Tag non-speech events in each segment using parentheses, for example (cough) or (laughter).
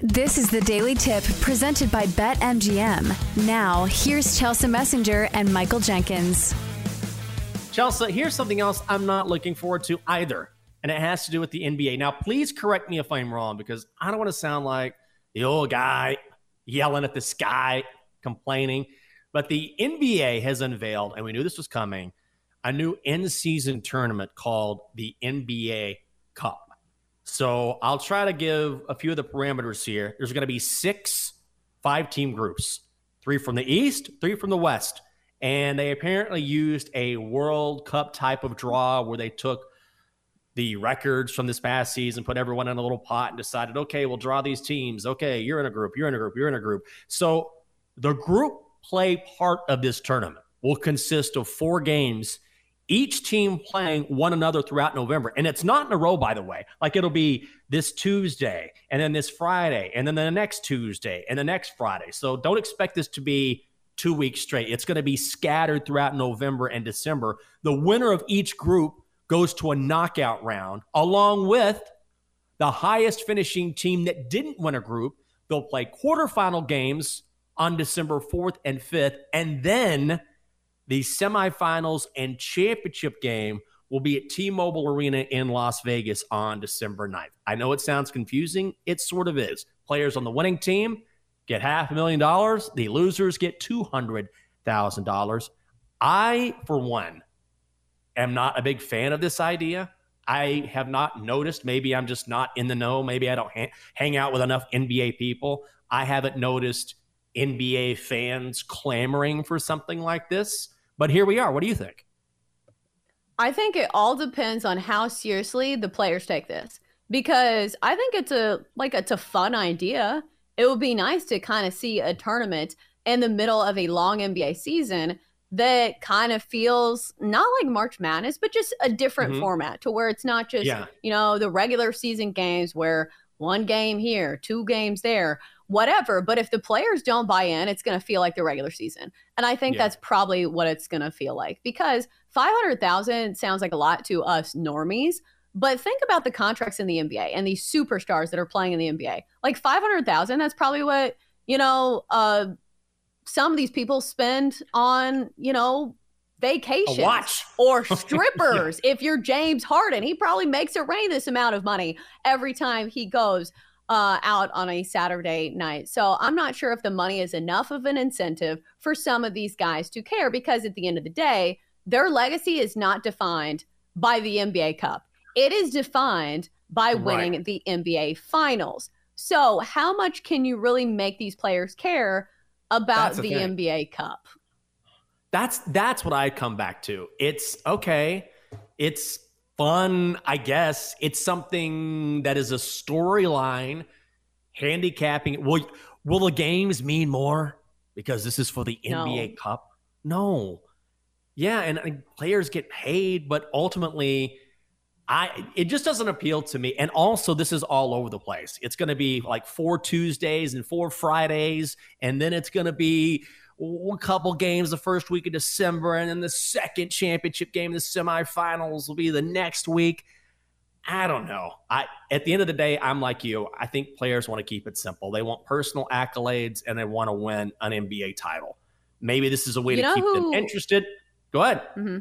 This is the Daily Tip presented by BetMGM. Now, here's Chelsa Messinger and Michael Jenkins. Chelsa, here's something else I'm not looking forward to either, and it has to do with the NBA. Now, please correct me if I'm wrong because I don't want to sound like the old guy yelling at the sky, complaining. But the NBA has unveiled, and we knew this was coming, a new in season tournament called the NBA Cup. So I'll try to give a few of the parameters here. There's going to be six five team groups three from the East, three from the West. And they apparently used a World Cup type of draw where they took the records from this past season, put everyone in a little pot, and decided, okay, we'll draw these teams. Okay, you're in a group, you're in a group, you're in a group. So the group play part of this tournament will consist of four games each team playing one another throughout November. And it's not in a row, by the way. Like it'll be this Tuesday and then this Friday and then the next Tuesday and the next Friday. So don't expect this to be two weeks straight. It's going to be scattered throughout November and December. The winner of each group goes to a knockout round along with the highest finishing team that didn't win a group. They'll play quarterfinal games on December 4th and 5th. And then the semifinals and championship game will be at T Mobile Arena in Las Vegas on December 9th. I know it sounds confusing. It sort of is. Players on the winning team get half a million dollars, the losers get $200,000. I, for one, am not a big fan of this idea. I have not noticed. Maybe I'm just not in the know. Maybe I don't ha- hang out with enough NBA people. I haven't noticed NBA fans clamoring for something like this. But here we are. What do you think? I think it all depends on how seriously the players take this because I think it's a like it's a fun idea. It would be nice to kind of see a tournament in the middle of a long NBA season that kind of feels not like March Madness, but just a different mm-hmm. format to where it's not just, yeah. you know, the regular season games where one game here, two games there, whatever. But if the players don't buy in, it's going to feel like the regular season. And I think yeah. that's probably what it's going to feel like because 500,000 sounds like a lot to us normies. But think about the contracts in the NBA and these superstars that are playing in the NBA. Like 500,000, that's probably what, you know, uh, some of these people spend on, you know, vacations or (laughs) strippers. yeah. If you're James Harden, he probably makes it rain this amount of money every time he goes uh, out on a Saturday night. So I'm not sure if the money is enough of an incentive for some of these guys to care because at the end of the day, their legacy is not defined by the NBA Cup. It is defined by winning right. the NBA Finals. So, how much can you really make these players care about the, the NBA Cup? That's that's what I come back to. It's okay. It's fun, I guess. It's something that is a storyline. Handicapping. Will will the games mean more because this is for the no. NBA Cup? No. Yeah, and, and players get paid, but ultimately, I it just doesn't appeal to me. And also, this is all over the place. It's going to be like four Tuesdays and four Fridays, and then it's going to be a couple games the first week of December, and then the second championship game, the semifinals will be the next week. I don't know. I at the end of the day, I'm like you. I think players want to keep it simple. They want personal accolades and they want to win an NBA title. Maybe this is a way you to keep who, them interested. Go ahead. Mm-hmm.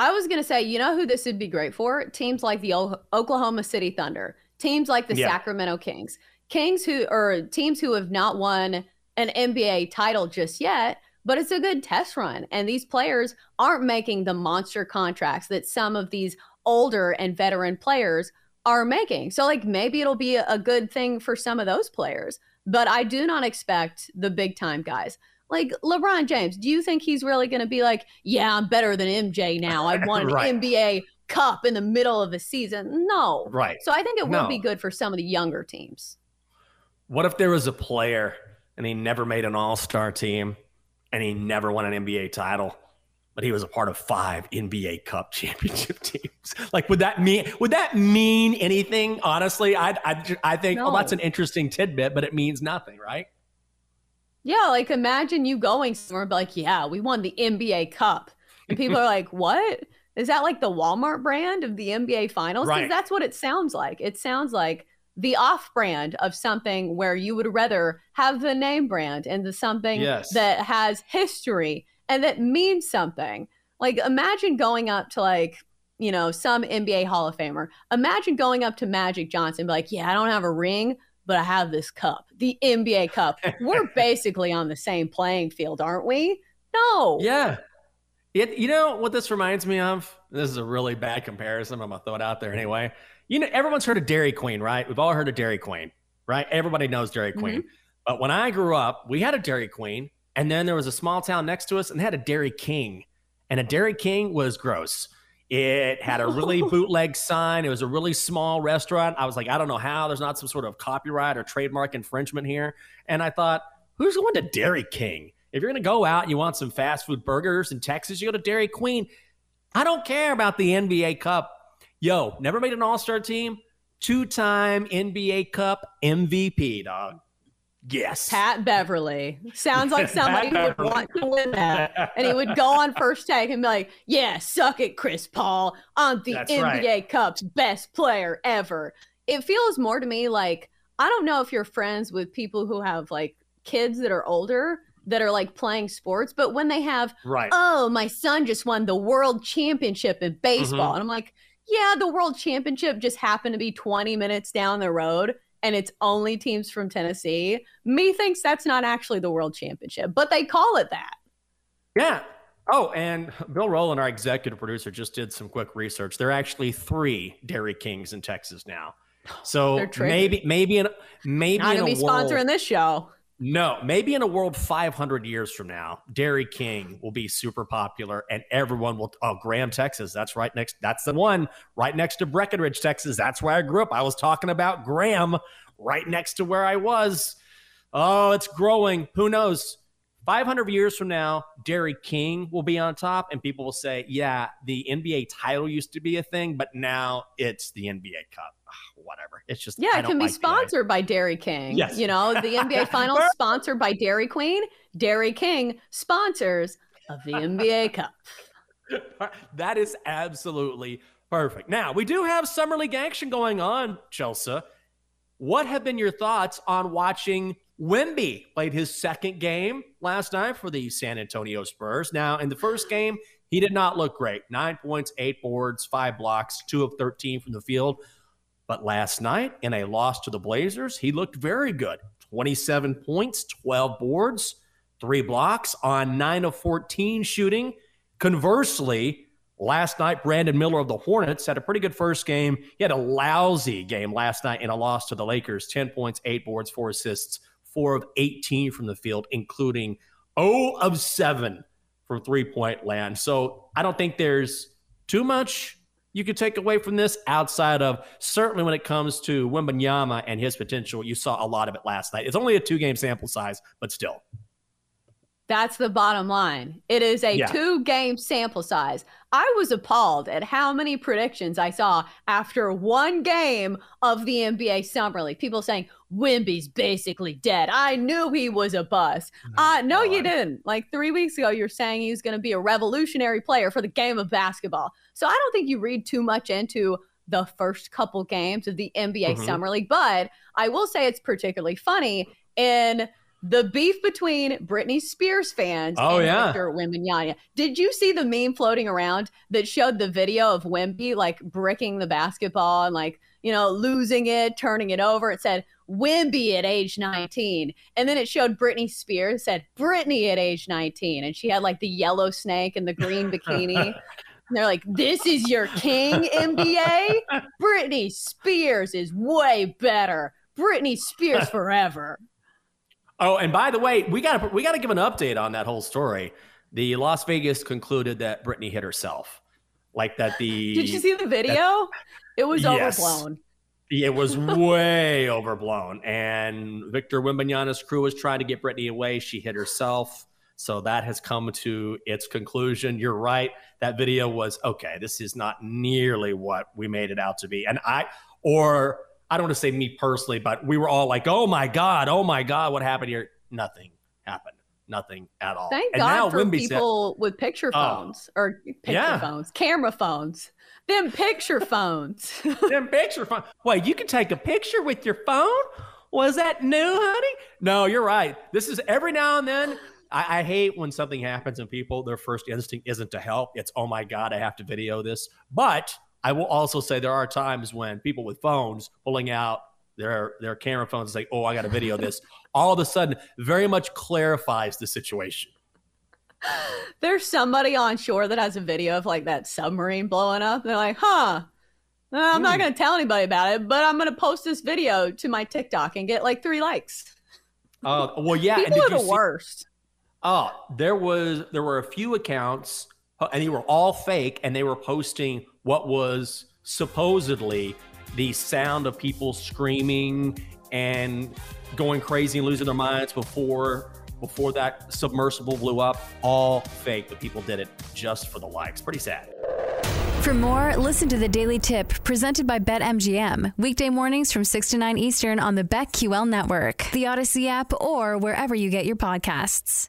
I was going to say, you know who this would be great for? Teams like the o- Oklahoma City Thunder, teams like the yeah. Sacramento Kings, Kings who or teams who have not won an NBA title just yet, but it's a good test run. And these players aren't making the monster contracts that some of these older and veteran players are making. So, like, maybe it'll be a good thing for some of those players. But I do not expect the big time guys. Like LeBron James, do you think he's really going to be like, yeah, I'm better than MJ now? I won an (laughs) right. NBA cup in the middle of the season? No. Right. So I think it will be good for some of the younger teams. What if there was a player and he never made an all star team and he never won an NBA title. But he was a part of five NBA Cup (laughs) championship teams. Like, would that mean would that mean anything? Honestly, I I, I think no. oh, that's an interesting tidbit, but it means nothing, right? Yeah, like imagine you going somewhere, and be like, yeah, we won the NBA Cup, and people are (laughs) like, what? Is that like the Walmart brand of the NBA Finals? Because right. that's what it sounds like. It sounds like the off brand of something where you would rather have the name brand and the something Yes. that has history and that means something. Like imagine going up to like, you know, some NBA Hall of Famer. Imagine going up to Magic Johnson and be like, "Yeah, I don't have a ring, but I have this cup, the NBA cup." We're (laughs) basically on the same playing field, aren't we? No. Yeah. It, you know what this reminds me of? This is a really bad comparison. I'm gonna throw it out there anyway. You know, everyone's heard of Dairy Queen, right? We've all heard of Dairy Queen, right? Everybody knows Dairy mm-hmm. Queen. But when I grew up, we had a Dairy Queen, and then there was a small town next to us, and they had a Dairy King. And a Dairy King was gross. It had a really (laughs) bootleg sign. It was a really small restaurant. I was like, I don't know how. There's not some sort of copyright or trademark infringement here. And I thought, who's going to Dairy King? If you're going to go out and you want some fast food burgers in Texas, you go to Dairy Queen. I don't care about the NBA Cup. Yo, never made an all star team, two time NBA Cup MVP, dog. Yes. Pat Beverley sounds like (laughs) somebody who would Beverley. want to win that. And he would go on first take and be like, Yeah, suck it, Chris Paul. I'm the That's NBA right. Cup's best player ever. It feels more to me like I don't know if you're friends with people who have like kids that are older that are like playing sports, but when they have, Right. oh, my son just won the world championship in baseball. Mhm. And I'm like, yeah, the world championship just happened to be 20 minutes down the road and it's only teams from Tennessee. Me thinks that's not actually the world championship, but they call it that. Yeah. Oh, and (laughs) Bill Rowland, our executive producer, just did some quick research. There are actually three Dairy Kings in Texas now. So maybe, maybe in maybe Not gonna a be world, sponsoring this show. No, maybe in a world 500 years from now, Dairy King will be super popular, and everyone will. Oh, Graham, Texas, that's right next. That's the one right next to Breckenridge, Texas. That's where I grew up. I was talking about Graham, right next to where I was. Oh, it's growing. Who knows? 500 years from now, Dairy King will be on top, and people will say, yeah, the NBA title used to be a thing, but now it's the NBA Cup. (sighs) Whatever. It's just, Yeah, it can be like sponsored by Dairy King. Yes. You know, the (laughs) NBA Finals sponsored by Dairy Queen. Dairy King sponsors of the NBA (laughs) Cup. that is absolutely perfect. Now, we do have Summer League action going on, Chelsa. What have been your thoughts on watching Wemby played his second game last night for the San Antonio Spurs? Now, in the first game, he did not look great. Nine points, eight boards, five blocks, two of 13 from the field. But last night, in a loss to the Blazers, he looked very good 27 points, 12 boards, three blocks on nine of 14 shooting. Conversely, last night, Brandon Miller of the Hornets had a pretty good first game. He had a lousy game last night in a loss to the Lakers 10 points, eight boards, four assists, four of 18 from the field, including 0 of 7 from three point land. So I don't think there's too much you could take away from this outside of certainly when it comes to Wembanyama and his potential. You saw a lot of it last night. It's only a two game sample size, but still. That's the bottom line. It is a Yeah. two game sample size. I was appalled at how many predictions I saw after one game of the NBA Summer League. People saying, Wemby's basically dead. I knew he was a bust. Uh, no, you didn't. Like three weeks ago, you're saying he was going to be a revolutionary player for the game of basketball. So I don't think you read too much into the first couple games of the NBA Mhm. Summer League. But I will say it's particularly funny in the beef between Britney Spears fans Oh, and yeah. Victor Wembanyama. Did you see the meme floating around that showed the video of Wemby like bricking the basketball and like, you know, losing it, turning it over? It said Wemby at age 19. And then it showed Britney Spears, said Britney at age 19. And she had like the yellow snake and the green (laughs) bikini. And they're like, this is your king, NBA? (laughs) Britney Spears is way better. Britney Spears (laughs) forever. Oh, and by the way, we got to we got to give an update on that whole story. The Las Vegas concluded that Britney hit herself, like that. The Did you see the video? It was Yes. overblown. It was way overblown, and Victor Wembanyama's crew was trying to get Britney away. She hit herself, so that has come to its conclusion. You're right. That video was okay. This is not nearly what we made it out to be, and I or I don't want to say me personally, but we were all like, "Oh my god, oh my god, what happened here?" Nothing happened. nothing at all. Thank and God now for Wemby said- people with picture Oh. phones or picture Yeah. phones, camera phones, them picture (laughs) phones. (laughs) Them picture phones. Wait, you can take a picture with your phone? Was that new, honey? No, you're right. This is every now and then. I, I hate when something happens and people, their first instinct isn't to help. It's, oh my God, I have to video this. But I will also say there are times when people with phones pulling out their their camera phones and say, oh, I got to video this. (laughs) All of a sudden, very much clarifies the situation. There's somebody on shore that has a video of like that submarine blowing up. They're like, huh. I'm not Hmm. going to tell anybody about it, but I'm going to post this video to my TikTok and get like three likes. Uh, well, yeah. People are the see- worst. Oh, there was there were a few accounts, uh, and they were all fake, and they were posting what was supposedly the sound of people screaming and going crazy and losing their minds before before that submersible blew up. All fake, but people did it just for the likes. Pretty sad. For more, listen to the Daily Tip presented by BetMGM. Weekday mornings from 6 to 9 Eastern on the BetQL network, the Audacy app, or wherever you get your podcasts.